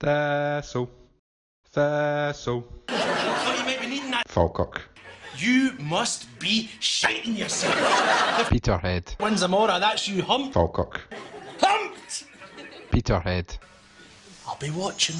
Thistle. Thistle. What you might be needing that. Falkirk. You must be shiting yourself. Peterhead. When's Zamora? That's you humped. Falkirk. Humped! Peterhead. I'll be watching.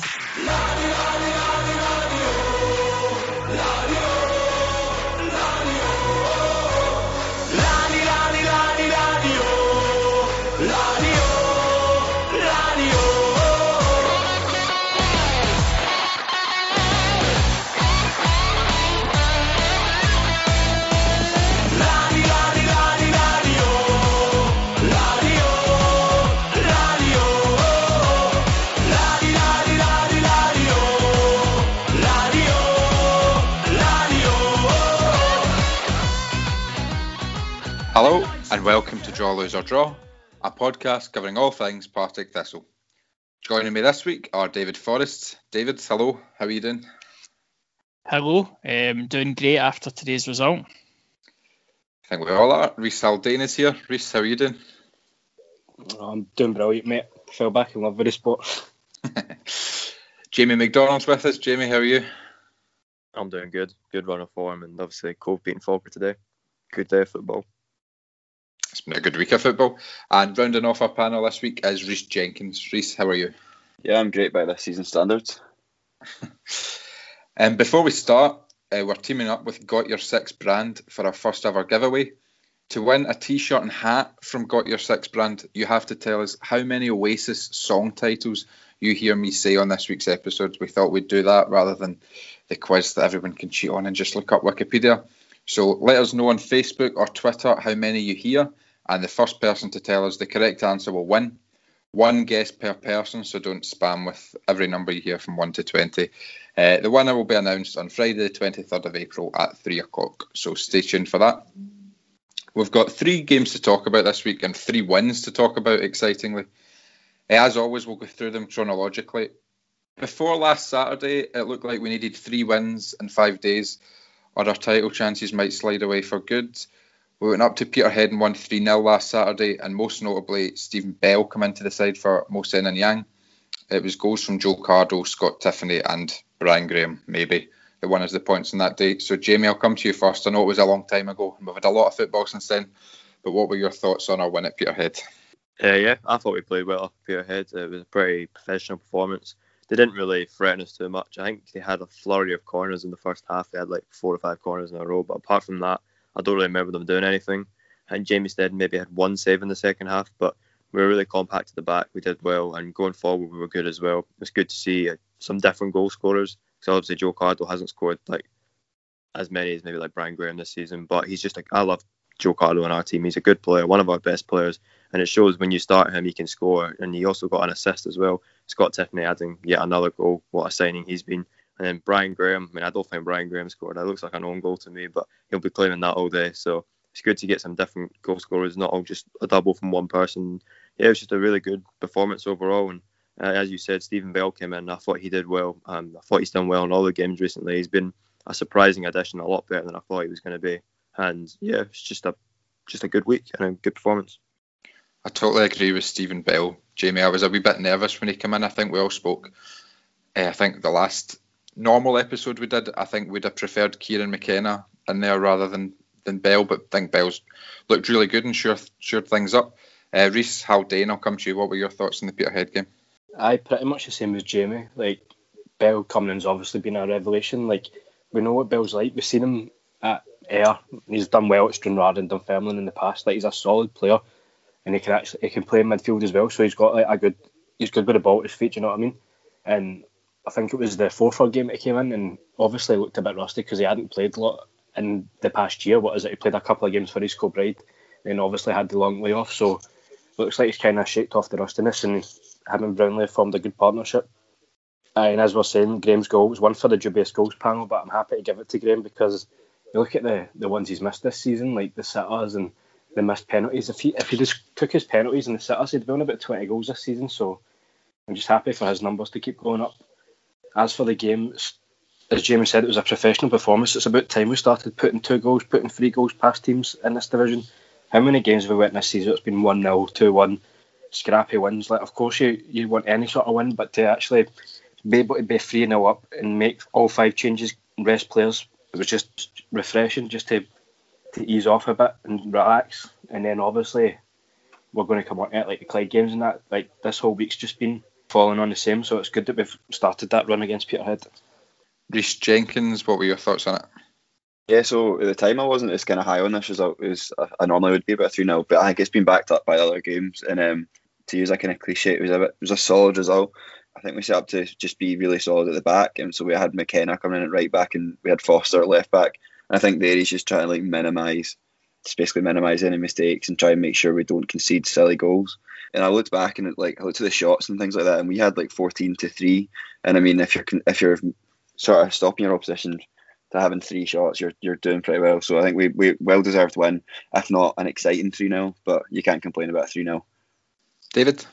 And welcome to Draw, Lose or Draw, a podcast covering all things Partick Thistle. Joining me this week are David Forrest. David, hello, how are you doing? Hello, um, doing great after today's result. I think we all are. Reese Haldane is here. Reese, how are you doing? I'm doing brilliant, mate. Fell back in love with the sport. Jamie McDonald's with us. Jamie, how are you? I'm doing good. Good run of form, and obviously Cove beating Falkirk today. Good day of football. It's been a good week of football. And rounding off our panel this week is Reese Jenkins. Reese, how are you? Yeah, I'm great by this season standards. Um, before we start, uh, we're teaming up with Got Your Six brand for our first ever giveaway. To win a t-shirt and hat from Got Your Six brand, you have to tell us how many Oasis song titles you hear me say on this week's episode. We thought we'd do that rather than the quiz that everyone can cheat on and just look up Wikipedia. So let us know on Facebook or Twitter how many you hear, and the first person to tell us the correct answer will win. One guess per person, so don't spam with every number you hear from 1 to 20. Uh, the winner will be announced on Friday, the 23rd of April at 3 o'clock, so stay tuned for that. We've got three games to talk about this week and three wins to talk about, excitingly. Uh, As always, we'll go through them chronologically. Before last Saturday, it looked like we needed three wins in five days, or our title chances might slide away for good. We went up to Peterhead and won 3 0 last Saturday, and most notably, Stephen Bell come into the side for Mohsen and Yang. It was goals from Joe Cardle, Scott Tiffoney, and Brian Graham, maybe, that won us the points on that day. So, Jamie, I'll come to you first. I know it was a long time ago, and we've had a lot of football since then, but what were your thoughts on our win at Peterhead? Uh, yeah, I thought we played well off Peterhead. It was a pretty professional performance. They didn't really threaten us too much. I think they had a flurry of corners in the first half. They had like four or five corners in a row, but apart from that, I don't really remember them doing anything. And Jamie Stead maybe had one save in the second half, but we were really compact at the back. We did well, and going forward, we were good as well. It was good to see uh, some different goal scorers. Because obviously, Joe Cardle hasn't scored like as many as maybe like Brian Graham this season, but he's just like I love Joe Cardle on our team. He's a good player, one of our best players, and it shows when you start him, he can score, and he also got an assist as well. Scott Tiffoney adding yet another goal. What a signing he's been. And then Brian Graham. I mean, I don't think Brian Graham scored. That looks like an own goal to me, but he'll be claiming that all day. So it's good to get some different goal scorers, not all just a double from one person. Yeah, it was just a really good performance overall. And uh, as you said, Stephen Bell came in. I thought he did well. Um, I thought he's done well in all the games recently. He's been a surprising addition, a lot better than I thought he was going to be. And yeah, it's just a just a good week and a good performance. I totally agree with Stephen Bell. Jamie, I was a wee bit nervous when he came in. I think we all spoke. Uh, I think the last normal episode we did, I think we'd have preferred Kieran McKenna in there rather than, than Bell, but I think Bell's looked really good and sure shored things up. Uh, Reese Haldane, I'll come to you. What were your thoughts on the Peterhead game? I pretty much the same as Jamie. Like Bell coming in's obviously been a revelation. Like we know what Bell's like. We've seen him at Ayr. He's done well at Stranraer and Dunfermline in the past. Like he's a solid player, and he can actually he can play in midfield as well. So he's got like a good he's good with the ball at his feet. You know what I mean? And I think it was the Forfar game that he came in, and obviously looked a bit rusty because he hadn't played a lot in the past year. What is it? He played a couple of games for East Kilbride, then obviously had the long layoff. So looks like he's kind of shaked off the rustiness, and him and Brownlie formed a good partnership. And as we're saying, Graham's goal was one for the dubious goals panel, but I'm happy to give it to Graham because you look at the, the ones he's missed this season, like the sitters and the missed penalties. If he if he just took his penalties and the sitters, he'd won about 20 goals this season. So I'm just happy for his numbers to keep going up. As for the game, as Jamie said, it was a professional performance. It's about time we started putting two goals, putting three goals past teams in this division. How many games have we went this season? It's been 1 0, 2 1, scrappy wins. Like, of course, you, you want any sort of win, but to actually be able to be 3 0 up and make all five changes, rest players, it was just refreshing just to, to ease off a bit and relax. And then obviously, we're going to come on at like the Clyde games and that. Like this whole week's just been falling on the same, so it's good that we've started that run against Peterhead. Reece Jenkins, what were your thoughts on it? Yeah, so at the time I wasn't as kind of high on this as I, as I normally would be about 3 0, but I think it's been backed up by other games. And um, to use a kind of cliche, it was a bit, it was a solid result. I think we set up to just be really solid at the back, and so we had McKenna coming in at right back, and we had Foster at left back. And I think there he's just trying to like minimise, just basically minimise any mistakes and try and make sure we don't concede silly goals. And I looked back and like I looked at the shots and things like that, and we had like 14 to three. And I mean, if you're if you're sort of stopping your opposition to having three shots, you're you're doing pretty well. So I think we we well deserved win, if not an exciting three 0 but you can't complain about three 0 David.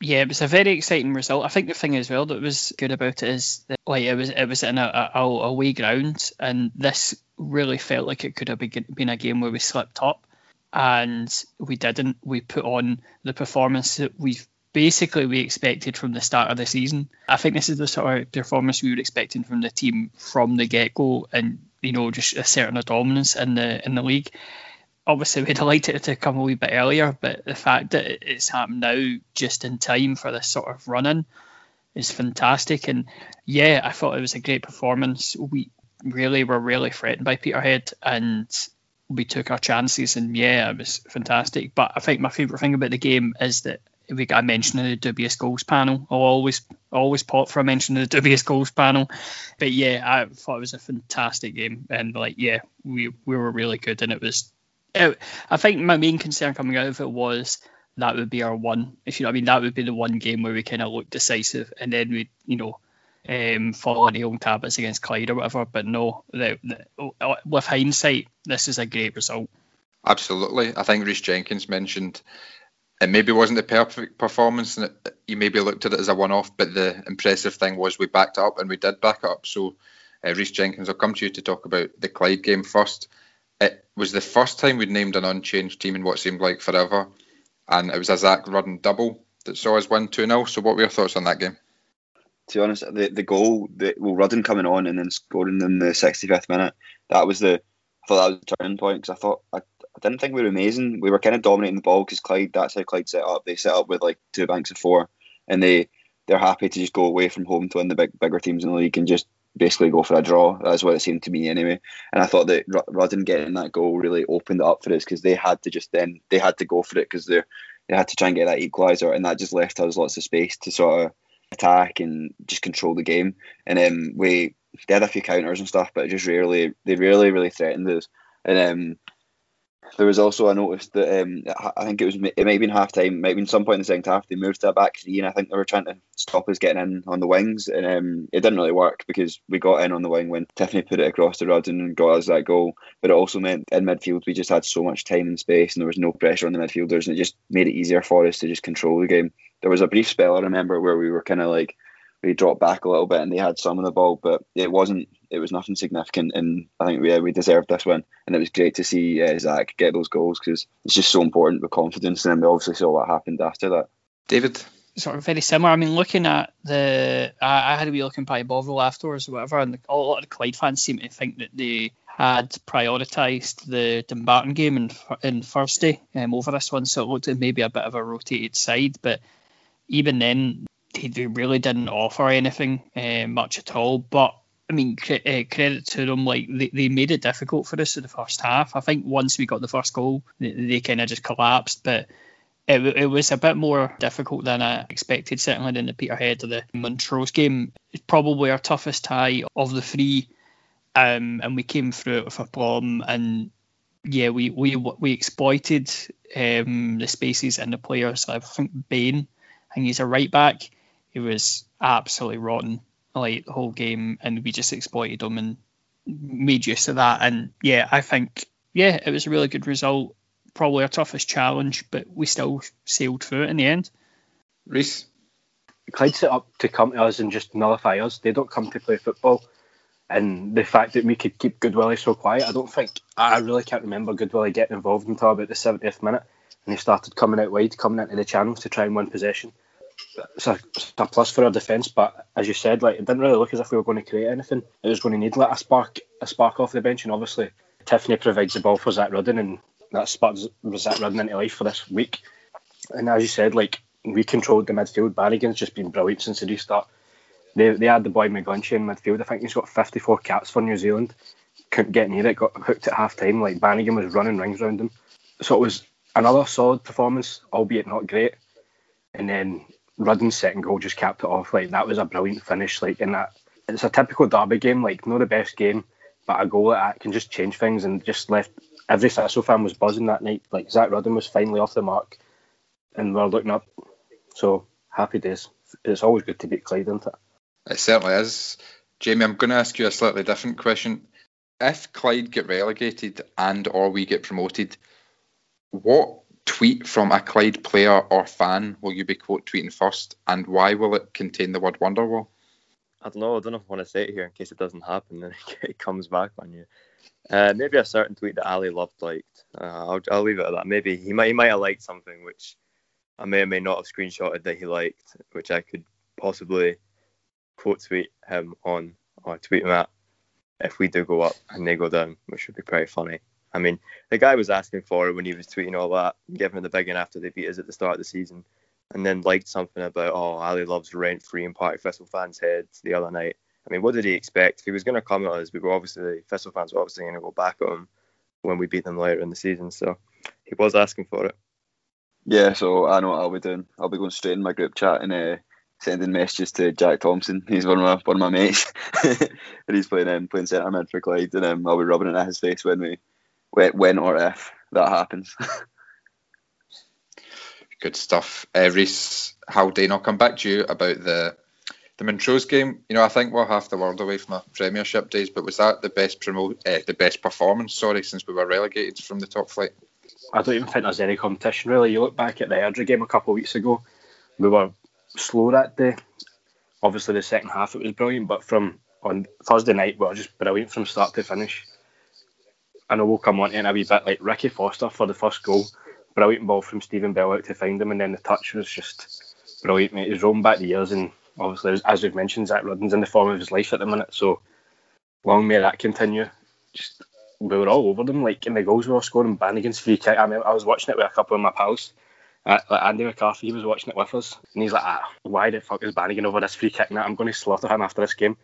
Yeah, it was a very exciting result. I think the thing as well that was good about it is that like it was it was in a, a, a away ground, and this really felt like it could have been, been a game where we slipped up, and we didn't. We put on the performance that we've basically we expected from the start of the season. I think this is the sort of performance we were expecting from the team from the get go, and you know just a certain dominance in the in the league. Obviously, we'd have liked it to come a wee bit earlier, but the fact that it's happened now just in time for this sort of run in is fantastic. And yeah, I thought it was a great performance. We really were really threatened by Peterhead, and we took our chances. And yeah, it was fantastic. But I think my favourite thing about the game is that we got a mention in the dubious goals panel. I'll always always pop for a mention in the dubious goals panel. But yeah, I thought it was a fantastic game, and like yeah, we we were really good, and it was. I think my main concern coming out of it was that would be our one. If you know, I mean, that would be the one game where we kind of looked decisive, and then we, you know, um, follow the old habits against Clyde or whatever. But no, the, the, with hindsight, this is a great result. Absolutely, I think Reece Jenkins mentioned it maybe wasn't the perfect performance, and it, you maybe looked at it as a one-off. But the impressive thing was we backed up, and we did back up. So, uh, Reece Jenkins, I'll come to you to talk about the Clyde game first. It was the first time we'd named an unchanged team in what seemed like forever, and it was a Zak Rudden double that saw us win 2 0. So, what were your thoughts on that game? To be honest, the, the goal, the, well, Rudden coming on and then scoring in the 65th minute, that was the, I thought that was the turning point because I thought, I, I didn't think we were amazing. We were kind of dominating the ball because Clyde, that's how Clyde set up. They set up with like two banks of four, and they, they're happy to just go away from home to win the big, bigger teams in the league and just basically go for a draw. That's what it seemed to me anyway. And I thought that Rudden getting that goal really opened it up for us because they had to just then they had to go for it because they they had to try and get that equaliser, and that just left us lots of space to sort of attack and just control the game. And um, we they had a few counters and stuff, but just rarely they really really threatened us. And um, there was also I noticed that um, I think it was it might have been half time, might have been some point in the second half. They moved to a back three, and I think they were trying to stop us getting in on the wings, and um, it didn't really work because we got in on the wing when Tiffoney put it across the Rudden and got us that goal. But it also meant in midfield we just had so much time and space, and there was no pressure on the midfielders, and it just made it easier for us to just control the game. There was a brief spell I remember where we were kind of like we dropped back a little bit and they had some of the ball, but it wasn't. It was nothing significant, and I think we yeah, we deserved this win, and it was great to see uh, Zak get those goals because it's just so important with confidence. And then we obviously saw what happened after that. David, sort of very similar. I mean, looking at the, I, I had to be looking by Bovril afterwards or whatever, and the, a lot of the Clyde fans seem to think that they had prioritised the Dumbarton game in, in Thursday um, over this one, so it looked like maybe a bit of a rotated side, but even then, they really didn't offer anything uh, much at all. But I mean, cre- uh, credit to them, like they, they made it difficult for us in the first half. I think once we got the first goal, they, they kind of just collapsed. But it, it was a bit more difficult than I expected, certainly than the Peterhead or the Montrose game. It's probably our toughest tie of the three, um, and we came through it with a problem. And yeah, we we we exploited um, the spaces and the players. I think Bain, think he's a right back it was absolutely rotten like the whole game, and we just exploited him and made use of that. And yeah, I think yeah, it was a really good result. Probably our toughest challenge, but we still sailed through it in the end. Reese. Clyde set up to come to us and just nullify us. They don't come to play football. And the fact that we could keep Goodwillie so quiet, I don't think I really can't remember Goodwillie getting involved until about the 70th minute, and he started coming out wide, coming into the channels to try and win possession it's a, it's a plus for our defence. But as you said, like it didn't really look as if we were going to create anything. It was going to need like a spark, a spark off the bench, and obviously Tiffoney provides the ball for Zak Rudden, and that sparks Zak Rudden into life for this week. And as you said, like we controlled the midfield. Bannigan's just been brilliant since the restart. They, they had the boy McGlinchey in midfield. I think he's got 54 caps for New Zealand. Couldn't get near it. Got hooked at half time. Like Bannigan was running rings around him. So it was another solid performance, albeit not great. And then Rudden's second goal just capped it off. Like that was a brilliant finish. Like in that, it's a typical derby game. Like not the best game, but a goal like that can just change things. And just left every Thistle fan was buzzing that night. Like Zak Rudden was finally off the mark, and we're looking up. So happy days. It's always good to beat Clyde, isn't it? It certainly is. Jamie, I'm going to ask you a slightly different question. If Clyde get relegated and or we get promoted, what tweet from a Clyde player or fan will you be quote tweeting first, and why will it contain the word Wonderwall? I don't know. I don't know if I want to say it here in case it doesn't happen and it comes back on you. Uh, maybe a certain tweet that Ali loved liked. Uh, I'll, I'll leave it at that. Maybe he might he might have liked something which I may or may not have screenshotted that he liked, which I could possibly quote tweet him on or tweet him at if we do go up and they go down, which would be pretty funny. I mean, the guy was asking for it when he was tweeting all that, giving the big after they beat us at the start of the season, and then liked something about, oh, Ali loves rent free in Partick Thistle fans' heads the other night. I mean, what did he expect? If he was going to come at us, we were obviously, Thistle fans were obviously going to go back at him when we beat them later in the season. So he was asking for it. Yeah, so I know what I'll be doing. I'll be going straight in my group chat and uh, sending messages to Jack Thompson. He's one of my one of my mates, and he's playing um, playing centre mid for Clyde, and um, I'll be rubbing it at his face when we when, when or if that happens. Good stuff. Uh, Reese Haldane, I'll come back to you about the the Montrose game. You know, I think we're half the world away from our Premiership days, but was that the best promote, uh, the best performance? Sorry, since we were relegated from the top flight. I don't even think there's any competition really. You look back at the Airdrie game a couple of weeks ago, we were slow that day. Obviously, the second half it was brilliant, but from on Thursday night we were just brilliant from start to finish. I know we'll come on in a wee bit like Ricky Foster for the first goal. Brilliant ball from Stephen Bell out to find him, and then the touch was just brilliant, mate. He's rolling back the years, and obviously, as we've mentioned, Zak Rudden's in the form of his life at the minute. So long may that continue. Just we were all over them, like in the goals we were scoring. Bannigan's free kick. I mean, I was watching it with a couple of my pals. Uh, like Andy McCarthy, he was watching it with us, and he's like, ah, "Why the fuck is Bannigan over this free kick now? I'm going to slaughter him after this game."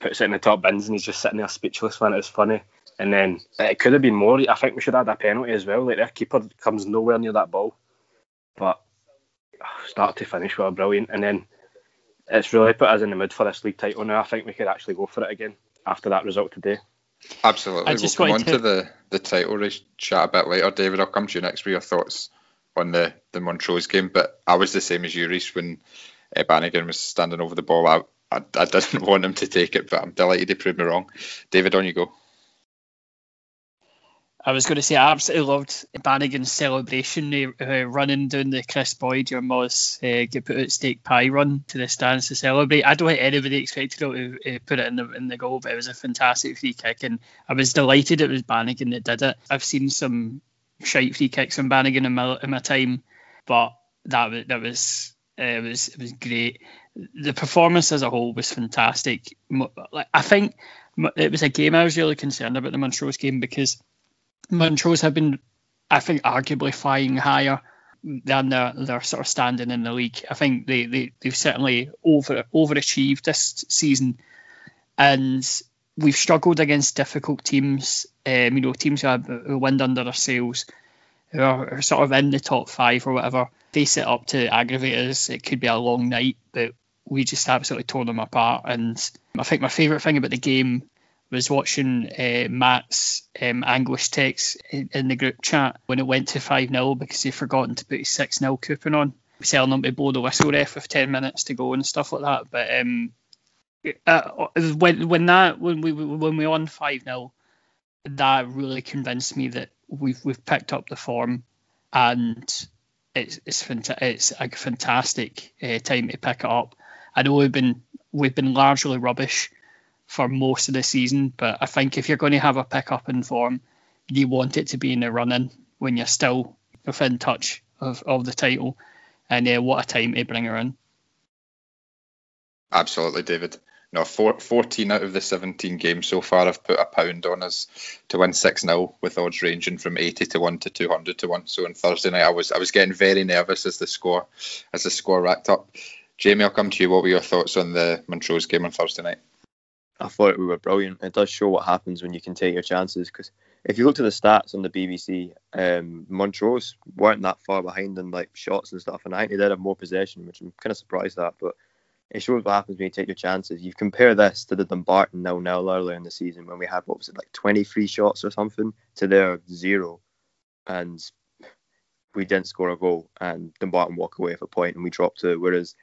Puts it in the top bins, and he's just sitting there speechless. Man, it was funny. And then it could have been more. I think we should have had a penalty as well. Like their keeper comes nowhere near that ball, but start to finish were brilliant. And then it's really put us in the mood for this league title now. I think we could actually go for it again after that result today. Absolutely. I just we'll come on to the, the title race chat a bit later, David. I'll come to you next for your thoughts on the, the Montrose game. But I was the same as you, Reese, when uh, Bannigan was standing over the ball. I, I, I didn't want him to take it, but I'm delighted he proved me wrong. David, on you go. I was going to say I absolutely loved Bannigan's celebration, uh, running down the Chris Boyd or Moss uh, get put out steak pie run to the stands to celebrate. I don't think anybody expected him to uh, put it in the in the goal, but it was a fantastic free kick, and I was delighted it was Bannigan that did it. I've seen some shite free kicks from Bannigan in my in my time, but that was that was uh, it was it was great. The performance as a whole was fantastic. I think it was a game I was really concerned about the Montrose game because Montrose have been, I think, arguably flying higher than their, their sort of standing in the league. I think they, they, they've certainly over overachieved this season. And we've struggled against difficult teams, um, you know, teams who have who wind under their sails, who are, are, sort of in the top five or whatever. They set up to aggravate us. It could be a long night, but we just absolutely tore them apart. And I think my favourite thing about the game was watching uh, Matt's um, English text in, in, the group chat when it went to 5 0 because he'd forgotten to put his 6 0 coupon on, telling them to blow the whistle ref with 10 minutes to go and stuff like that. But um, uh, when when that when we when we won 5 0, that really convinced me that we've we've picked up the form and it's it's, it's a fantastic uh, time to pick it up. I know we've been we've been largely rubbish for most of the season. But I think if you're going to have a pickup in form, you want it to be in the running when you're still within touch of, of the title. And uh, what a time to bring her in. Absolutely, David. No, four, 14 out of the 17 games so far I've put a pound on us to win 6 0 with odds ranging from 80 to 1 to 200 to 1. So on Thursday night I was I was getting very nervous as the score as the score racked up. Jamie, I'll come to you. What were your thoughts on the Montrose game on Thursday night? I thought we were brilliant. It does show what happens when you can take your chances. Because if you look at the stats on the BBC, um, Montrose weren't that far behind in like shots and stuff, and I think they did have more possession, which I'm kind of surprised at. But it shows what happens when you take your chances. You compare this to the Dumbarton nil nil earlier in the season when we had what was it like 23 shots or something to their zero, and we didn't score a goal, and Dumbarton walk away with a point, and we dropped to whereas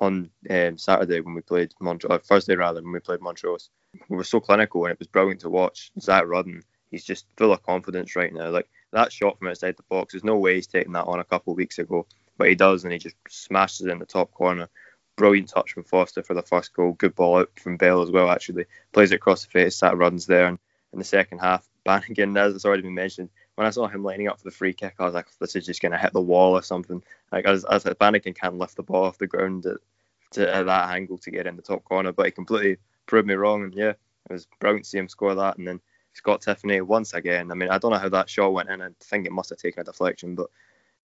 on um, Saturday when we played Montrose, or Thursday rather when we played Montrose, we were so clinical and it was brilliant to watch. Zak Rudden, he's just full of confidence right now. Like that shot from outside the box, there's no way he's taking that on a couple of weeks ago, but he does, and he just smashes it in the top corner. Brilliant touch from Foster for the first goal. Good ball out from Bell as well. Actually, plays it across the face. Zak Rudden's there, and in the second half, Bannigan, as it's already been mentioned, when I saw him lining up for the free kick, I was like, this is just going to hit the wall or something. Like, as, as Bannigan can't lift the ball off the ground to, at that angle to get in the top corner, but he completely proved me wrong. And yeah, it was brilliant to see him score that. And then Scott Tiffoney once again. I mean, I don't know how that shot went in. I think it must have taken a deflection, but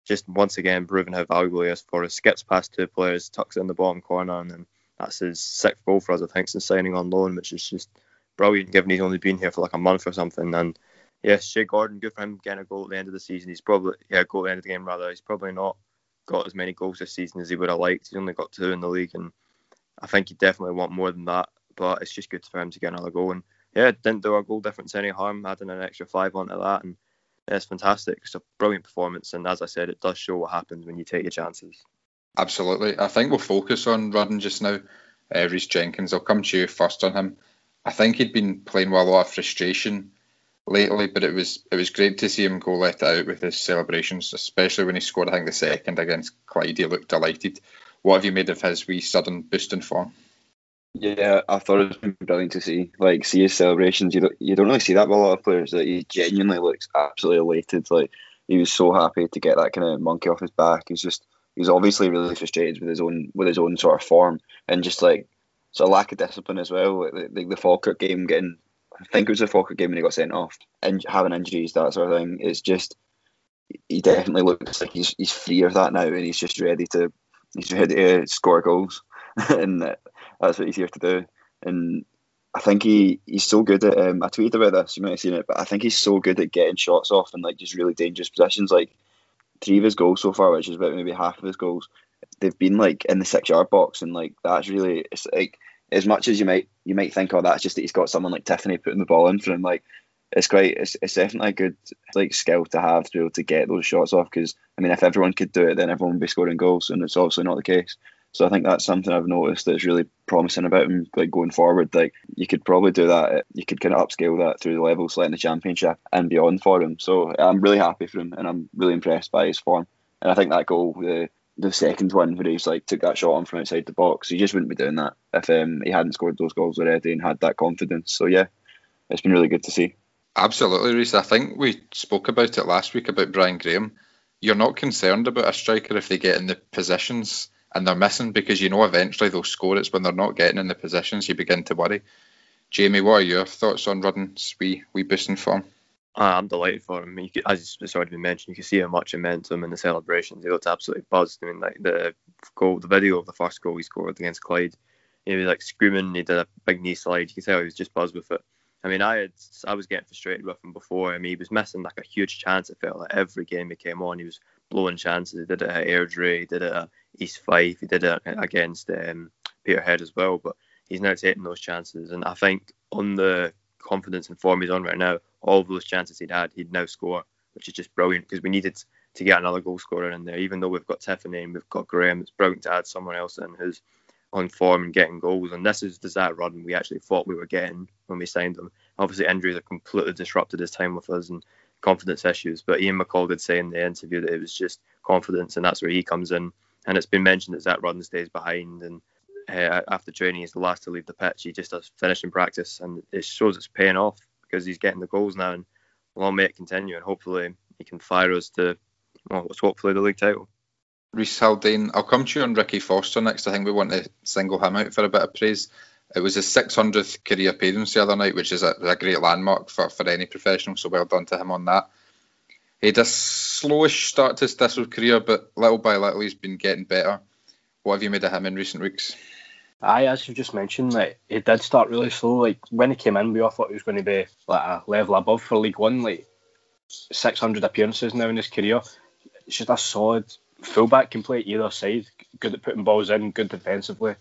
just once again proving how valuable he is for us. Skips past two players, tucks it in the bottom corner, and then that's his sixth goal for us, I think, since signing on loan, which is just brilliant given he's only been here for like a month or something. And yeah, Shea Gordon, good for him getting a goal at the end of the season. He's probably yeah, goal at the end of the game rather. He's probably not got as many goals this season as he would have liked. He's only got two in the league, and I think he definitely want more than that. But it's just good for him to get another goal. And yeah, didn't do our goal difference any harm, adding an extra five onto that, and yeah, it's fantastic. It's a brilliant performance, and as I said, it does show what happens when you take your chances. Absolutely. I think we'll focus on Rudden just now. Uh, Rhys Jenkins, I'll come to you first on him. I think he'd been playing with a lot of frustration lately, but it was it was great to see him go let out with his celebrations, especially when he scored. I think the second against Clyde, he looked delighted. What have you made of his wee sudden boost in form? Yeah, I thought it was brilliant to see. Like, see his celebrations. You don't, you don't really see that with a lot of players. That like, he genuinely looks absolutely elated. Like, he was so happy to get that kind of monkey off his back. He's just, he's obviously really frustrated with his own, with his own sort of form and just like, so lack of discipline as well. Like, the, the Falkirk game getting, I think it was the Falkirk game when he got sent off and having injuries, that sort of thing. It's just, he definitely looks like he's he's free of that now and he's just ready to, he's ready to score goals. and that's what he's here to do. And I think he, he's so good at. Um, I tweeted about this. You might have seen it, but I think he's so good at getting shots off in like just really dangerous positions. Like three of his goals so far, which is about maybe half of his goals, they've been like in the six yard box, and like that's really it's like as much as you might you might think, oh, that's just that he's got someone like Tiffoney putting the ball in for him. Like it's quite it's, it's definitely a good like skill to have to be able to get those shots off. Because I mean, if everyone could do it, then everyone would be scoring goals, and it's obviously not the case. So I think that's something I've noticed that's really promising about him, like going forward. Like you could probably do that. You could kind of upscale that through the levels, like in the championship and beyond for him. So I'm really happy for him, and I'm really impressed by his form. And I think that goal, the the second one where he's like took that shot on from outside the box, he just wouldn't be doing that if um, he hadn't scored those goals already and had that confidence. So yeah, it's been really good to see. Absolutely, Reese. I think we spoke about it last week about Brian Graham. You're not concerned about a striker if they get in the positions and they're missing because you know eventually they'll score. It's when they're not getting in the positions you begin to worry. Jamie, what are your thoughts on Rudden's wee, wee boosting form? I'm delighted for him. You could, as it's already been mentioned, you can see how much him in the celebrations. He looked absolutely buzzed. I mean, like the goal, the video of the first goal he scored against Clyde, he was like screaming. He did a big knee slide. You can tell he was just buzzed with it. I mean, I had I was getting frustrated with him before. I mean, he was missing like a huge chance. It felt like every game he came on, he was blowing chances. He did it at Airdrie, he did it at East Fife, he did it against um, Peterhead as well. But he's now taking those chances, and I think on the confidence and form he's on right now, all those chances he'd had, he'd now score, which is just brilliant because we needed to get another goal scorer in there. Even though we've got Tiffoney and we've got Graham, it's brilliant to add someone else in who's on form and getting goals. And this is the Zak Rudden we actually thought we were getting when we signed him. Obviously, injuries have completely disrupted his time with us and confidence issues. But Ian McCall did say in the interview that it was just confidence, and that's where he comes in. And it's been mentioned that Zak Rudden stays behind, and uh, after training, he's the last to leave the pitch. He just does finishing practice, and it shows it's paying off because he's getting the goals now, and long may it continue. And hopefully, he can fire us to well, hopefully the league title. Reese Haldane. I'll come to you on Ricky Foster next. I think we want to single him out for a bit of praise. It was his 600th career appearance the other night, which is a, a great landmark for, for any professional. So well done to him on that. He had a slowish start to his Thistle career, but little by little he's been getting better. What have you made of him in recent weeks? Aye, as you just mentioned, like he did start really slow. Like when he came in, we all thought he was going to be like a level above for League One. Like 600 appearances now in his career. It's just a solid fullback can play either side. Good at putting balls in, good defensively,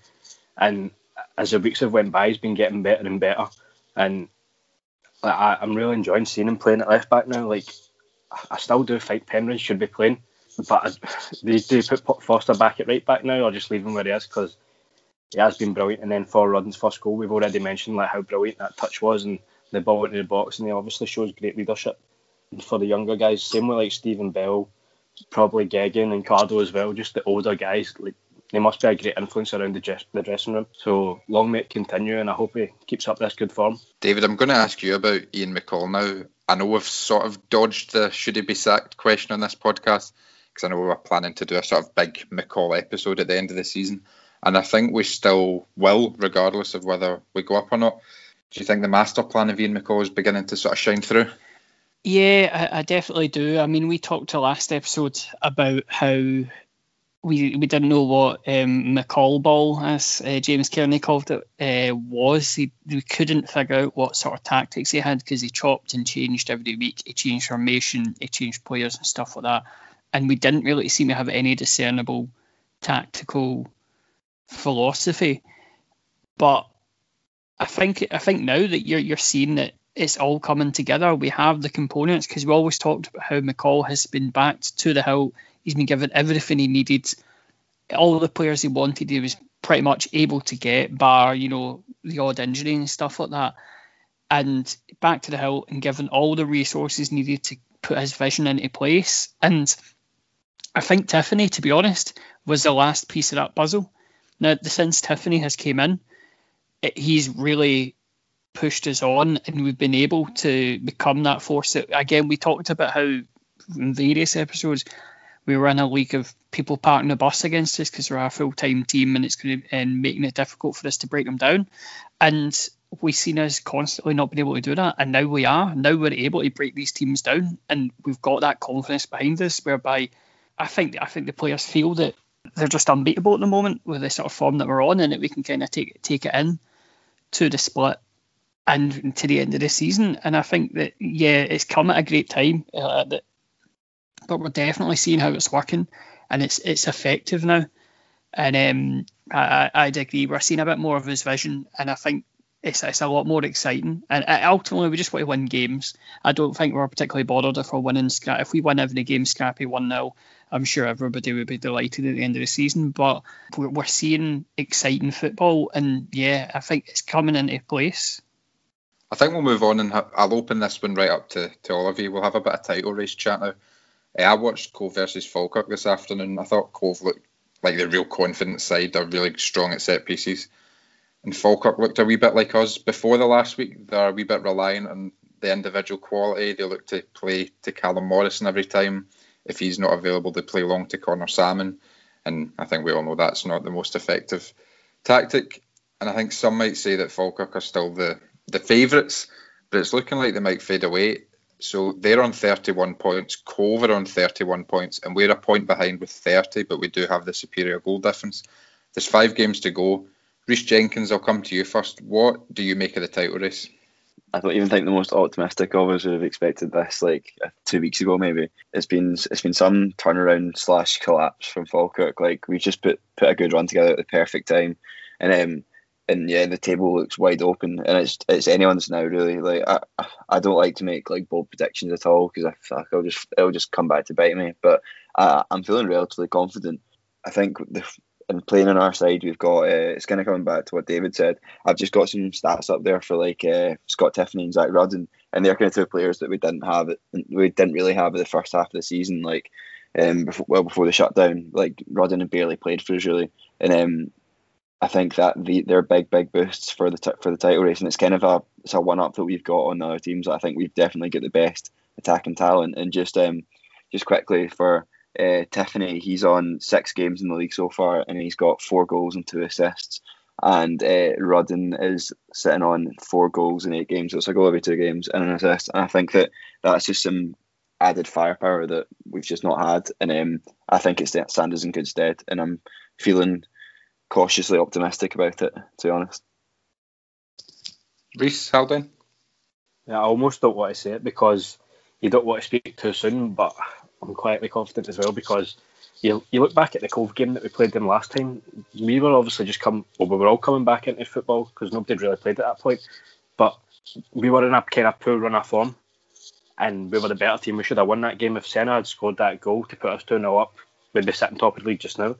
and as the weeks have went by, he's been getting better and better. And like, I, I'm really enjoying seeing him playing at left back now. Like I still do think Penrith should be playing, but they do put Foster back at right back now, or just leave him where he is because he has been brilliant. And then for Rudden's first goal, we've already mentioned like how brilliant that touch was and the ball into the box, and he obviously shows great leadership for the younger guys. Same with like Stephen Bell, probably Geoghegan and Cardle as well. Just the older guys, like they must be a great influence around the, dress, the dressing room. So long may it continue, and I hope he keeps up this good form. David, I'm going to ask you about Ian McCall now. I know we've sort of dodged the should he be sacked question on this podcast because I know we were planning to do a sort of big McCall episode at the end of the season, and I think we still will, regardless of whether we go up or not. Do you think the master plan of Ian McCall is beginning to sort of shine through? Yeah, I, I definitely do. I mean, we talked to last episode about how we we didn't know what um, McCall ball, as uh, James Kearney called it, uh, was. He, we couldn't figure out what sort of tactics he had because he chopped and changed every week. He changed formation, he changed players and stuff like that, and we didn't really seem to have any discernible tactical philosophy. But I think I think now that you're you're seeing that it's all coming together. We have the components because we always talked about how McCall has been backed to the hill. He's been given everything he needed. All the players he wanted, he was pretty much able to get, bar you know the odd injury and stuff like that. And back to the hill and given all the resources needed to put his vision into place. And I think Tiffoney, to be honest, was the last piece of that puzzle. Now, since Tiffoney has came in, it, he's really pushed us on and we've been able to become that force. That Again, we talked about how in various episodes we were in a league of people parking the bus against us because we're a full time team and it's going to and making it difficult for us to break them down. And we've seen us constantly not being able to do that, and now we are. Now we're able to break these teams down, and we've got that confidence behind us. Whereby I think I think the players feel that they're just unbeatable at the moment with the sort of form that we're on, and that we can kind of take take it in to the split and to the end of the season. And I think that yeah, it's come at a great time. Uh, that, but we're definitely seeing how it's working, and it's it's effective now. And um, I, I'd agree. We're seeing a bit more of his vision, and I think it's, it's a lot more exciting. And uh, ultimately, we just want to win games. I don't think we're particularly bothered if we're winning. If we win every game scrappy 1 0, I'm sure everybody would be delighted at the end of the season. But we're, we're seeing exciting football, and yeah, I think it's coming into place. I think we'll move on and ha- I'll open this one right up to, to all of you. We'll have a bit of title race chat now. Uh, I watched Cove versus Falkirk this afternoon. I thought Cove looked like the real confident side. They're really strong at set pieces. And Falkirk looked a wee bit like us before the last week. They're a wee bit reliant on the individual quality. They look to play to Callum Morrison every time. If he's not available, they play long to Conor Sammon. And I think we all know that's not the most effective tactic. And I think some might say that Falkirk are still the, the favourites, but it's looking like they might fade away. So they're on 31 points, Cove are on 31 points, and we're a point behind with 30, but we do have the superior goal difference. There's five games to go. Reese Jenkins, I'll come to you first. What do you make of the title race? I don't even think the most optimistic of us would have expected this like uh, two weeks ago. Maybe it's been it's been some turnaround slash collapse from Falkirk. Like we just put put a good run together at the perfect time, and um, and yeah, the table looks wide open, and it's it's anyone's now really. Like I I don't like to make like bold predictions at all because I feel like I'll just it'll just come back to bite me. But I, I'm feeling relatively confident. I think the and playing on our side, we've got uh, it's kind of coming back to what David said. I've just got some stats up there for like uh, Scott Tiffoney and Zak Rudden, and they're kind of two players that we didn't have. We didn't really have the first half of the season, like um, before, well before the shutdown. Like Rudden had barely played for us really, and um, I think that the, they're big big boosts for the t- for the title race, and it's kind of a it's a one up that we've got on the other teams. I think we've definitely got the best attacking talent, and just um just quickly for uh, Tiffoney, he's on six games in the league so far, and he's got four goals and two assists. And uh, Rudden is sitting on four goals in eight games, so it's a goal every two games and an assist. And I think that that's just some added firepower that we've just not had. And um, I think it stands us in good stead. And I'm feeling cautiously optimistic about it, to be honest. Reese Haldane. Yeah, I almost don't want to say it because you don't want to speak too soon, but I'm quietly confident as well because you, you look back at the Cove game that we played them last time. We were obviously just come, well, we were all coming back into football because nobody had really played at that point. But we were in a kind of poor run of form, and we were the better team. We should have won that game if Senna had scored that goal to put us 2 0 up. We'd be sitting top of the league just now.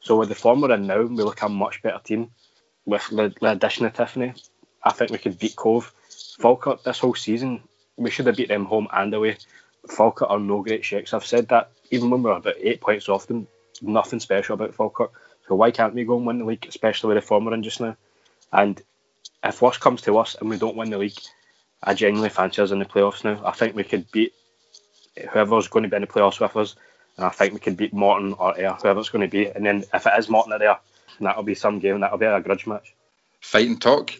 So with the form we're in now, we look a much better team with the, the addition of Tiffoney. I think we could beat Cove. Falkirk this whole season, we should have beat them home and away. Falkirk are no great shakes. I've said that even when we're about eight points off them, nothing special about Falkirk. So why can't we go and win the league, especially with the form we're in just now? And if worse comes to us and we don't win the league, I genuinely fancy us in the playoffs now. I think we could beat whoever's going to be in the playoffs with us, and I think we could beat Morton or Ayr, whoever's going to be. And then if it is Morton or Ayr, that'll be some game. That'll be a grudge match. Fight and talk.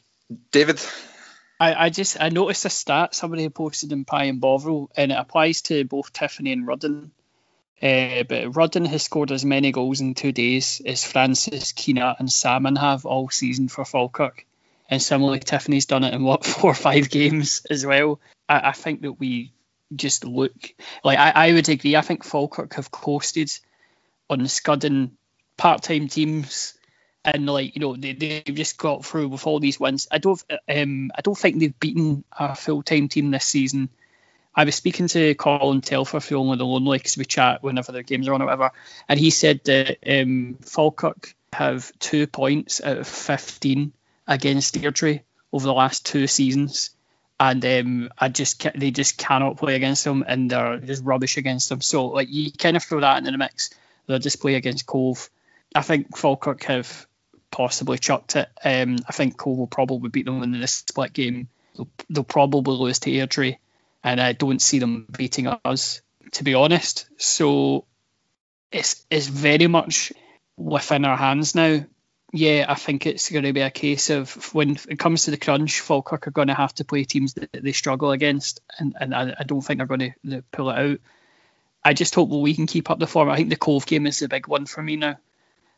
David. I, I just I noticed a stat somebody posted in Pie and Bovril, and it applies to both Tiffoney and Rudden. Uh, but Rudden has scored as many goals in two days as Francis, Keena, and Sammon have all season for Falkirk. And similarly, Tiffoney's done it in what four or five games as well. I, I think that we just look like I, I would agree. I think Falkirk have coasted on scudding part-time teams and like you know they they've just got through with all these wins. I don't um I don't think they've beaten a full-time team this season. I was speaking to Colin Telfer for Only the Lonely because we chat whenever their games are on or whatever, and he said that um, Falkirk have two points out of 15 against Airdrie over the last two seasons, and um, I just they just cannot play against them, and they're just rubbish against them. So like you kind of throw that into the mix. They'll just play against Cove. I think Falkirk have possibly chucked it. Um, I think Cove will probably beat them in this split game. They'll, they'll probably lose to Airdrie, and I don't see them beating us, to be honest. So it's it's very much within our hands now. Yeah, I think it's going to be a case of when it comes to the crunch, Falkirk are going to have to play teams that they struggle against, and, and I, I don't think they're going to pull it out. I just hope we can keep up the form. I think the Cove game is the big one for me now.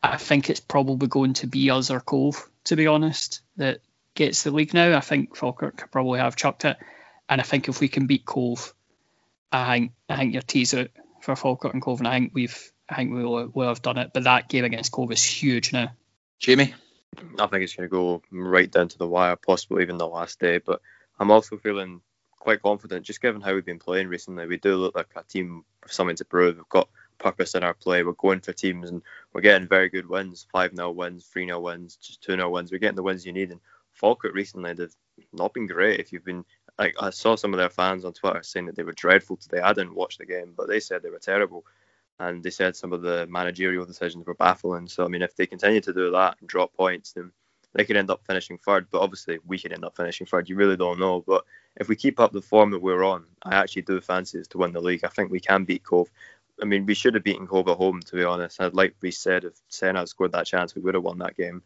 I think it's probably going to be us or Cove, to be honest, that gets the league now. I think Falkirk could probably have chucked it, and I think if we can beat Cove, I think I think your tease out for Falkirk and Cove, and I think we've I think we will, will have done it. But that game against Cove is huge now. Jamie. I think it's going to go right down to the wire, possibly even the last day. But I'm also feeling quite confident, just given how we've been playing recently. We do look like a team with something to prove. We've got purpose in our play. We're going for teams and we're getting very good wins 5 0 wins, 3 0 wins, just 2 0 wins. We're getting the wins you need. And Falkirk recently, they've not been great. If you've been, like, I saw some of their fans on Twitter saying that they were dreadful today. I didn't watch the game, but they said they were terrible. And they said some of the managerial decisions were baffling. So, I mean, if they continue to do that and drop points, then they could end up finishing third. But obviously, we could end up finishing third. You really don't know. But if we keep up the form that we're on, I actually do fancy us to win the league. I think we can beat Cove. I mean, we should have beaten Cove at home, to be honest. I'd like we said, if Senna had scored that chance, we would have won that game.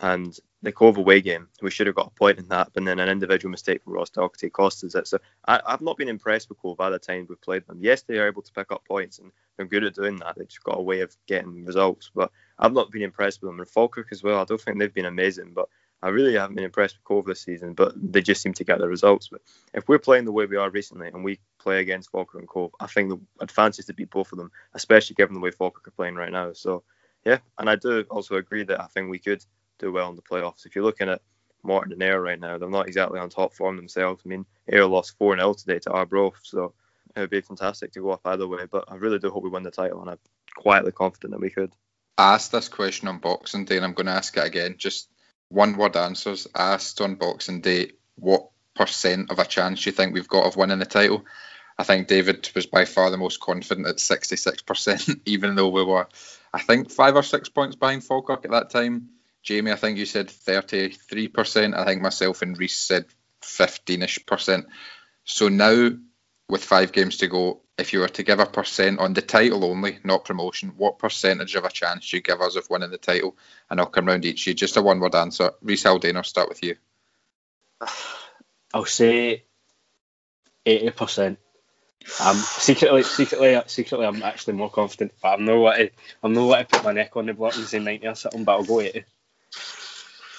And the Cove away game, we should have got a point in that, but then an individual mistake from Ross Docherty cost us it. So I, have not been impressed with Cove either time we've played them. Yes, they are able to pick up points, and they're good at doing that. They've just got a way of getting results, but I've not been impressed with them. And Falkirk as well, I don't think they've been amazing, but I really haven't been impressed with Cove this season, but they just seem to get the results. But if we're playing the way we are recently and we play against Falkirk and Cove, I think the advantage to beat both of them, especially given the way Falkirk are playing right now. So, yeah, and I do also agree that I think we could do well in the playoffs. If you're looking at Morton and Ayr right now, they're not exactly on top form themselves. I mean, Ayr lost 4 0 today to Arbroath, so it would be fantastic to go up either way. But I really do hope we win the title, and I'm quietly confident that we could. I asked this question on Boxing Day, and I'm going to ask it again. Just one word answers. Asked on Boxing Day, what percent of a chance you think we've got of winning the title? I think David was by far the most confident at 66%, even though we were, I think, five or six points behind Falkirk at that time. Jamie, I think you said 33%. I think myself and Reese said 15ish percent. So now, with five games to go, if you were to give a percent on the title only, not promotion, what percentage of a chance do you give us of winning the title? And I'll come round each you. Just a one word answer. Reese Haldane, I'll start with you. I'll say eighty percent. I'm secretly, secretly, secretly, I'm actually more confident, but I'm not what I'm not what to put my neck on the block and say ninety or something. But I'll go eighty.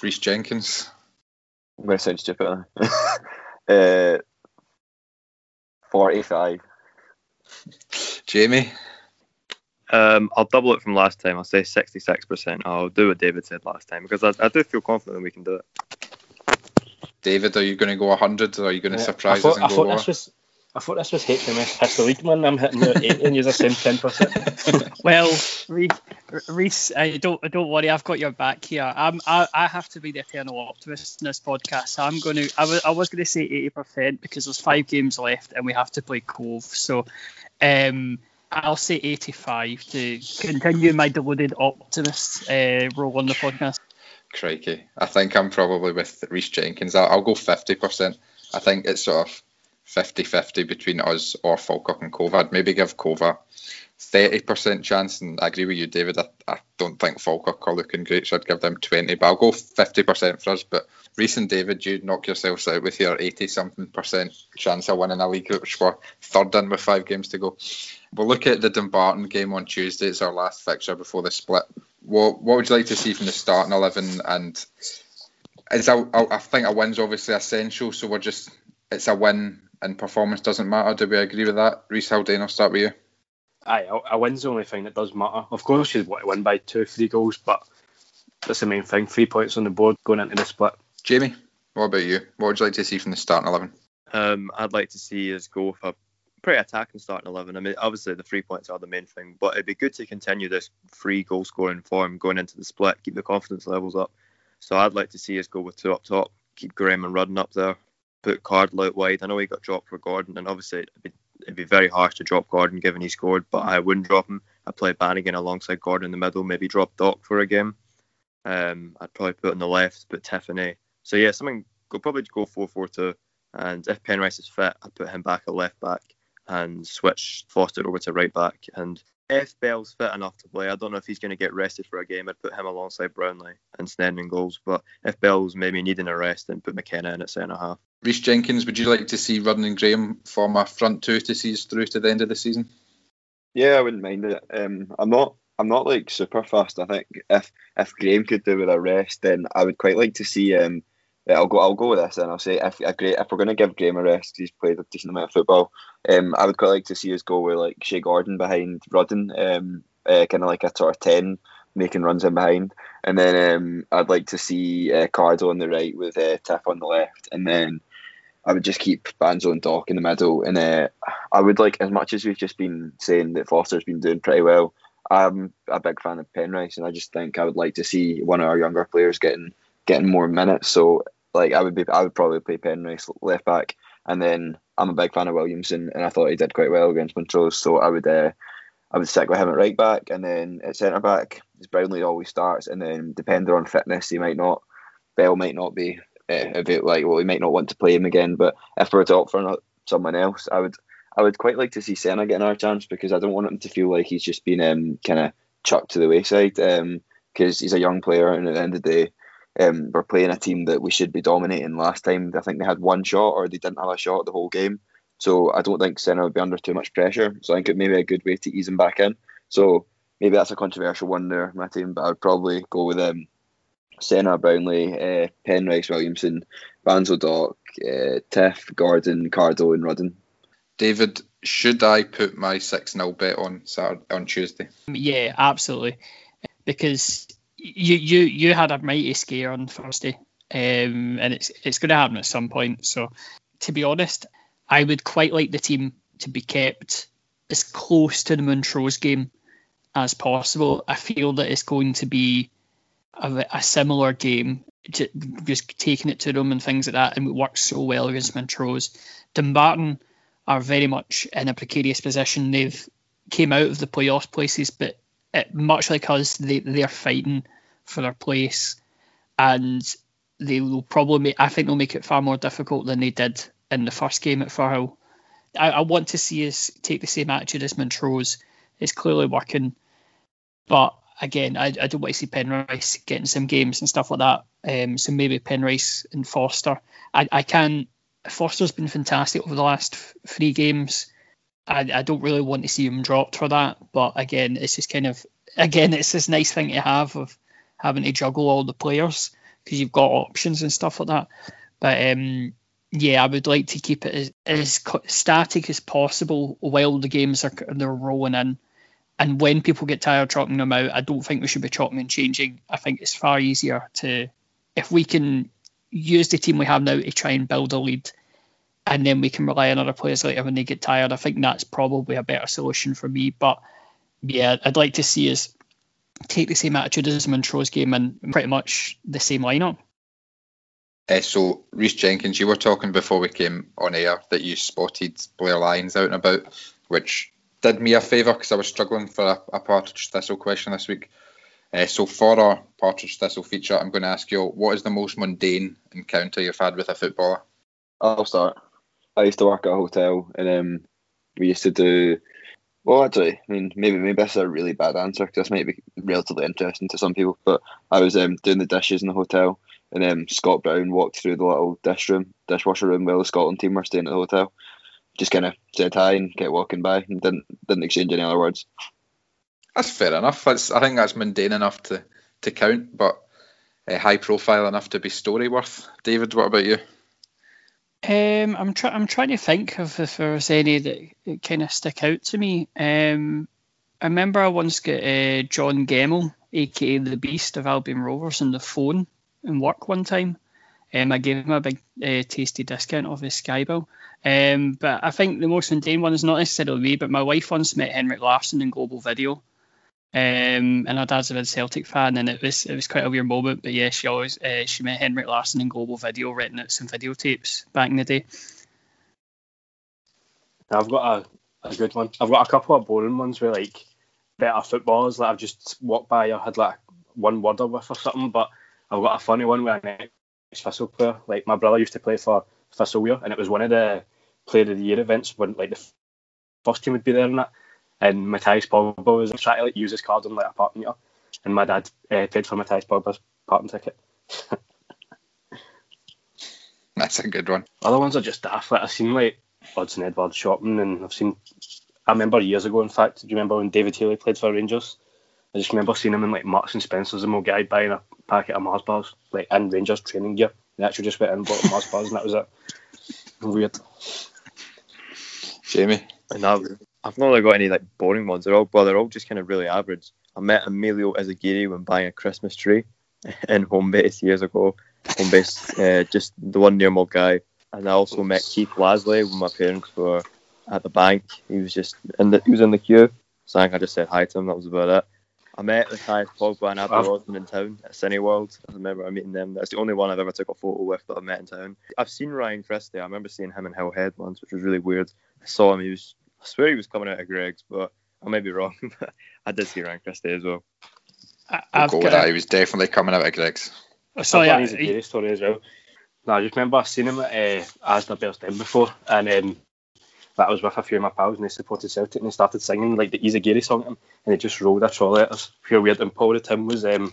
Reese Jenkins. I'm going to sound stupid. uh, 45. Jamie. Um, I'll double it from last time. I'll say 66%. I'll do what David said last time because I, I do feel confident that we can do it. David, are you going to go 100 or are you going to Yeah, surprise I thought, us and I go thought lower? this was. I thought this was HMS History League, man. I'm hitting the 80 and you're saying 10%. Well, Reese, Reese uh, don't don't worry, I've got your back here. I'm, I I have to be the eternal optimist in this podcast. So I'm going to I was I was going to say eighty percent because there's five games left and we have to play Cove. So, um, I'll say eighty five to continue my deluded optimist uh, role on the podcast. Crikey. I think I'm probably with Reese Jenkins. I'll, I'll go 50%. I think it's sort of 50 50 between us or Falkirk and Cove. I'd maybe give Cove a 30% chance, and I agree with you, David. I, I don't think Falkirk are looking great, so I'd give them 20, but I'll go 50% for us. But Reese and David, you knock yourselves out with your 80 something percent chance of winning a league, which we're third in with five games to go. We'll look at the Dumbarton game on Tuesday. It's our last fixture before the split. What, what would you like to see from the starting 11? And is a, I think a win's obviously essential, so we're just, it's a win and performance doesn't matter. Do we agree with that? Reese Haldane, I'll start with you. Aye, a- a win's the only thing that does matter. Of course, you'd want to win by two, three goals, but that's the main thing. Three points on the board going into the split. Jamie, what about you? What would you like to see from the starting 11? Um, I'd like to see us go with a pretty attacking starting 11. I mean, obviously the three points are the main thing, but it'd be good to continue this free goal scoring form going into the split, keep the confidence levels up. So I'd like to see us go with two up top, keep Graham and Rudden up there, put Cardle out wide. I know he got dropped for Gordon, and obviously it'd be, it'd be very harsh to drop Gordon given he scored, but I wouldn't drop him. I'd play Bannigan alongside Gordon in the middle, maybe drop Doc for a game. Um, I'd probably put on the left, but Tiffoney. So yeah, something go probably go 4-4-2. And if Penrice is fit, I'd put him back at left back and switch Foster over to right back. And if Bell's fit enough to play, I don't know if he's going to get rested for a game. I'd put him alongside Brownlie and Sneddon in goals. But if Bell's maybe needing a rest, then put McKenna in at centre half. Reese Jenkins, would you like to see Rudden and Graham form a front two to see us through to the end of the season? Yeah, I wouldn't mind it. Um, I'm not. I'm not like super fast. I think if if Graham could do with a rest, then I would quite like to see. Um, yeah, I'll go. I'll go with this, and I'll say if a great if we're going to give Graham a rest, he's played a decent amount of football. Um, I would quite like to see us go with like Shea Gordon behind Rudden, um, uh, kind of like a sort of ten, making runs in behind, and then um, I'd like to see uh, Cardo on the right with uh, Tiff on the left, and then I would just keep Banzo and Doc in the middle, and uh, I would like as much as we've just been saying that Foster's been doing pretty well. I'm a big fan of Penrice, and I just think I would like to see one of our younger players getting getting more minutes. So, like, I would be, I would probably play Penrice left back, and then I'm a big fan of Williamson, and I thought he did quite well against Montrose. So I would, uh, I would stick with him at right back, and then at centre back, Brownlie always starts, and then depending on fitness, he might not, Bell might not be uh, a bit like, well, he might not want to play him again. But if we're to opt for someone else, I would. I would quite like to see Senna getting our chance because I don't want him to feel like he's just been um, kind of chucked to the wayside because he's a young player and at the end of the day um, we're playing a team that we should be dominating. Last time I think they had one shot or they didn't have a shot the whole game, so I don't think Senna would be under too much pressure. So I think it may be a good way to ease him back in. So maybe that's a controversial one there, my team, but I would probably go with um, Senna, Brownlie, uh, Penrice, Williamson, Banzo, Doc, uh, Tiff, Gordon, Cardo, and Rudden. David, should I put my 6 0 bet on Saturday, on Tuesday? Yeah, absolutely. Because you you you had a mighty scare on Thursday, um, and it's it's going to happen at some point. So, to be honest, I would quite like the team to be kept as close to the Montrose game as possible. I feel that it's going to be a, a similar game, ju- just taking it to them and things like that, and it works so well against Montrose. Dumbarton are very much in a precarious position. They've came out of the playoff places, but it, much like us, they they're fighting for their place, and they will probably make. I think they'll make it far more difficult than they did in the first game at Firhill. I, I want to see us take the same attitude as Montrose. It's clearly working, but again, I, I don't want to see Penrice getting some games and stuff like that. Um, so maybe Penrice and Foster. I, I can. Foster's been fantastic over the last f- three games. I, I don't really want to see him dropped for that, but again, it's just kind of again, it's this nice thing to have of having to juggle all the players because you've got options and stuff like that. But um, yeah, I would like to keep it as, as static as possible while the games are they're rolling in. And when people get tired dropping them out, I don't think we should be chopping and changing. I think it's far easier to, if we can use the team we have now to try and build a lead, and then we can rely on other players later when they get tired. I think that's probably a better solution for me. But yeah, I'd like to see us take the same attitude as Montrose game and pretty much the same lineup. Uh, so, Reese Jenkins, you were talking before we came on air that you spotted Blair Lyons out and about, which did me a favour because I was struggling for a, a Partick Thistle question this week. Uh, so, for our Partick Thistle feature, I'm going to ask you what is the most mundane encounter you've had with a footballer? I'll start. I used to work at a hotel, and um, we used to do. Well, actually, I mean, maybe maybe this is a really bad answer because this might be relatively interesting to some people. But I was um, doing the dishes in the hotel, and um, Scott Brown walked through the little dish room, dishwasher room while the Scotland team were staying at the hotel. Just kind of said hi and kept walking by, and didn't didn't exchange any other words. That's fair enough. That's, I think that's mundane enough to, to count, but uh, high profile enough to be story worth. David, what about you? Um, I'm trying. I'm trying to think of if there was any that kind of stick out to me. Um, I remember I once got uh, John Gemmell, aka the Beast of Albion Rovers, on the phone in work one time. Um, I gave him a big uh, tasty discount off his Sky bill. Um, but I think the most mundane one is not necessarily me, but my wife once met Henrik Larsson in Global Video. Um, and her dad's a big Celtic fan, and it was it was quite a weird moment. But yeah, she always uh, she met Henrik Larsson in Global Video, renting out some videotapes back in the day. I've got a, a good one. I've got a couple of boring ones where like better footballers that I've just walked by or had like one word with or something. But I've got a funny one where an ex Thistle player, like my brother used to play for Thistleweir, and it was one of the Player of the Year events when like the first team would be there and that. And Mathias Pogba was trying to like use his card on like a parking meter, and my dad uh, paid for Mathias Pogba's parking ticket. That's a good one. Other ones are just daft. Like I've seen like odds and Edward shopping, and I've seen. I remember years ago, in fact, do you remember when David Healy played for Rangers? I just remember seeing him in like Marks and Spencer's and guy buying a packet of Mars bars, like in Rangers training gear. They actually just went in and bought Mars bars, and that was it. Weird. Jamie? And I've, I've not really got any like boring ones. They're all well, they're all just kind of really average. I met Emilio Izaguirre when buying a Christmas tree in home base years ago. Home base, uh, just the one near Milngavie. And I also met Keith Lasley when my parents were at the bank. He was just in the he was in the queue. So I think I just said hi to him. That was about it. I met Mathias Pogba and Abby Wow. Osman in town at Cineworld. I remember I meeting them. That's the only one I've ever took a photo with that I've met in town. I've seen Ryan Christie. I remember seeing him in Hillhead once, which was really weird. I saw him. He was. I swear he was coming out of Greggs, but I may be wrong. I did see Ryan Christie as well. I, We'll I've go with got. that. A, He was definitely coming out of Greggs. oh, sorry, I've I, got a Izaguirre story as well. No, I just remember I seen him at uh, Asda Bearsden before, and um, that was with a few of my pals, and they supported Celtic, and they started singing like the Izaguirre song and they just rolled a trolley at us. Pure weird. And Paul the Tim was um,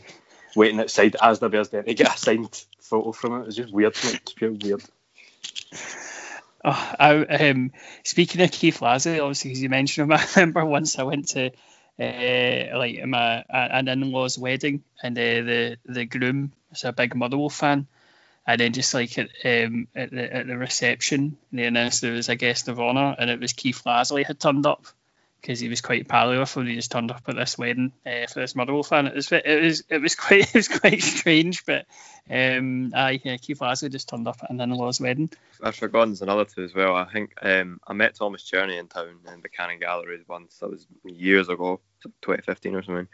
waiting outside Asda Bearsden to get a signed photo from him. It was just weird, like, it's pure weird. Oh, I, um, speaking of Keith Lasley, obviously, because you mentioned him, I remember once I went to uh, like my an in-law's wedding, and uh, the the groom was a big Motherwell fan, and then just like at um at the at the reception, they announced there was a guest of honour, and it was Keith Lasley had turned up because he was quite him. He just turned up at this wedding uh, for this Motherwell fan. It was it was it was quite it was quite strange, but um, aye, yeah, Keith Lasley just turned up at an in-law's wedding. I've forgotten another two as well. I think um, I met Thomas Cerny in town in Buchanan Galleries once. That was years ago, 2015 or something.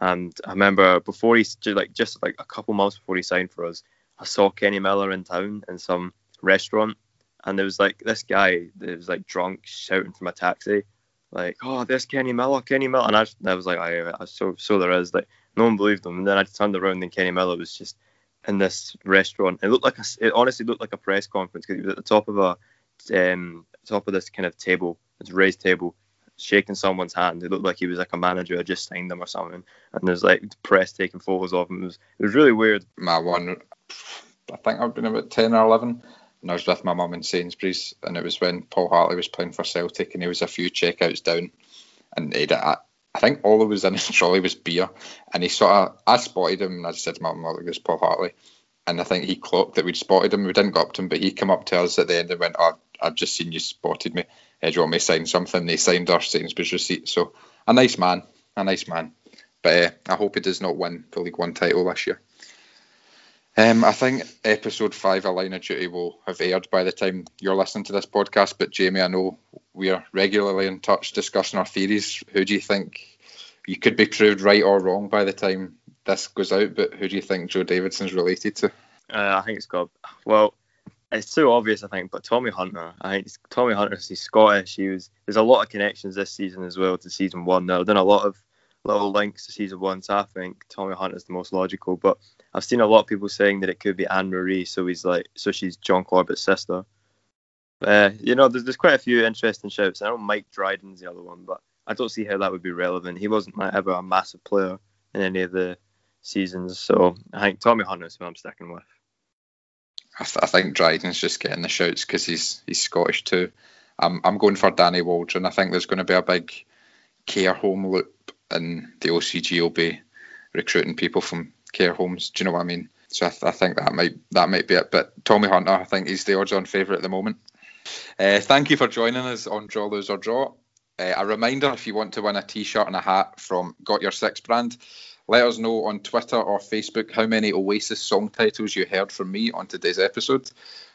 And I remember before he like just like a couple months before he signed for us, I saw Kenny Miller in town in some restaurant, and there was like this guy that was like drunk shouting from a taxi, like, "Oh, there's Kenny Miller, Kenny Miller," and I, just, I was like, "I, I so so there is." Like no one believed him, and then I turned around and Kenny Miller was just in this restaurant. It looked like a, it honestly looked like a press conference because he was at the top of a um, top of this kind of table, this raised table, shaking someone's hand. It looked like he was like a manager had just signed them or something. And there's like the press taking photos of him. It was, it was really weird. My one, I think I've been about 10 or 11, and I was with my mum in Sainsbury's, and it was when Paul Hartley was playing for Celtic, and he was a few checkouts down, and he'd, I, think all that was in his trolley was beer, and he sort of, I spotted him, and I said to my mum, look, there's Paul Hartley, and I think he clocked that we'd spotted him. We didn't go up to him, but he came up to us at the end and went, oh, I've just seen you spotted me. Uh, do you want me to sign something? He signed our Sainsbury's receipt. So a nice man, a nice man. But uh, I hope he does not win the League One title this year. Um, I think episode five of Line of Duty will have aired by the time you're listening to this podcast. But Jamie, I know we are regularly in touch discussing our theories. Who do you think you could be proved right or wrong by the time this goes out? But who do you think Joe Davidson's related to? Uh, I think it's got well, it's too obvious, I think. But Tommy Hunter, I think Tommy Hunter, he's Scottish. He was there's a lot of connections this season as well to season one. I've done a lot of little links to season one, so I think Tommy Hunter's the most logical. But I've seen a lot of people saying that it could be Anne Marie, so he's like, so she's John Corbett's sister. Uh, you know, there's, there's quite a few interesting shouts. I know Mike Dryden's the other one, but I don't see how that would be relevant. He wasn't ever a massive player in any of the seasons, so I think Tommy Hunter's who I'm sticking with. I, th- I think Dryden's just getting the shouts because he's he's Scottish too. I'm I'm going for Danny Waldron. I think there's going to be a big care home loop, and the OCG will be recruiting people from care homes. Do you know what I mean? So I, th- I think that might that might be it. But Tommy Hunter, I think he's the odds-on favourite at the moment. Uh, thank you for joining us on Draw Lose or Draw. Uh, a reminder: if you want to win a T-shirt and a hat from Got Your Six brand, let us know on Twitter or Facebook how many Oasis song titles you heard from me on today's episode.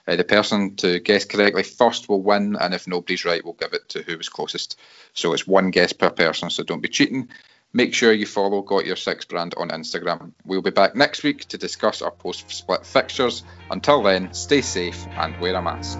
Uh, the person to guess correctly first will win, and if nobody's right, we'll give it to who was closest. So it's one guess per person, so don't be cheating. Make sure you follow Got Your Six brand on Instagram. We'll be back next week to discuss our post split fixtures. Until then, stay safe and wear a mask.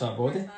That Bobby doesn't match that body.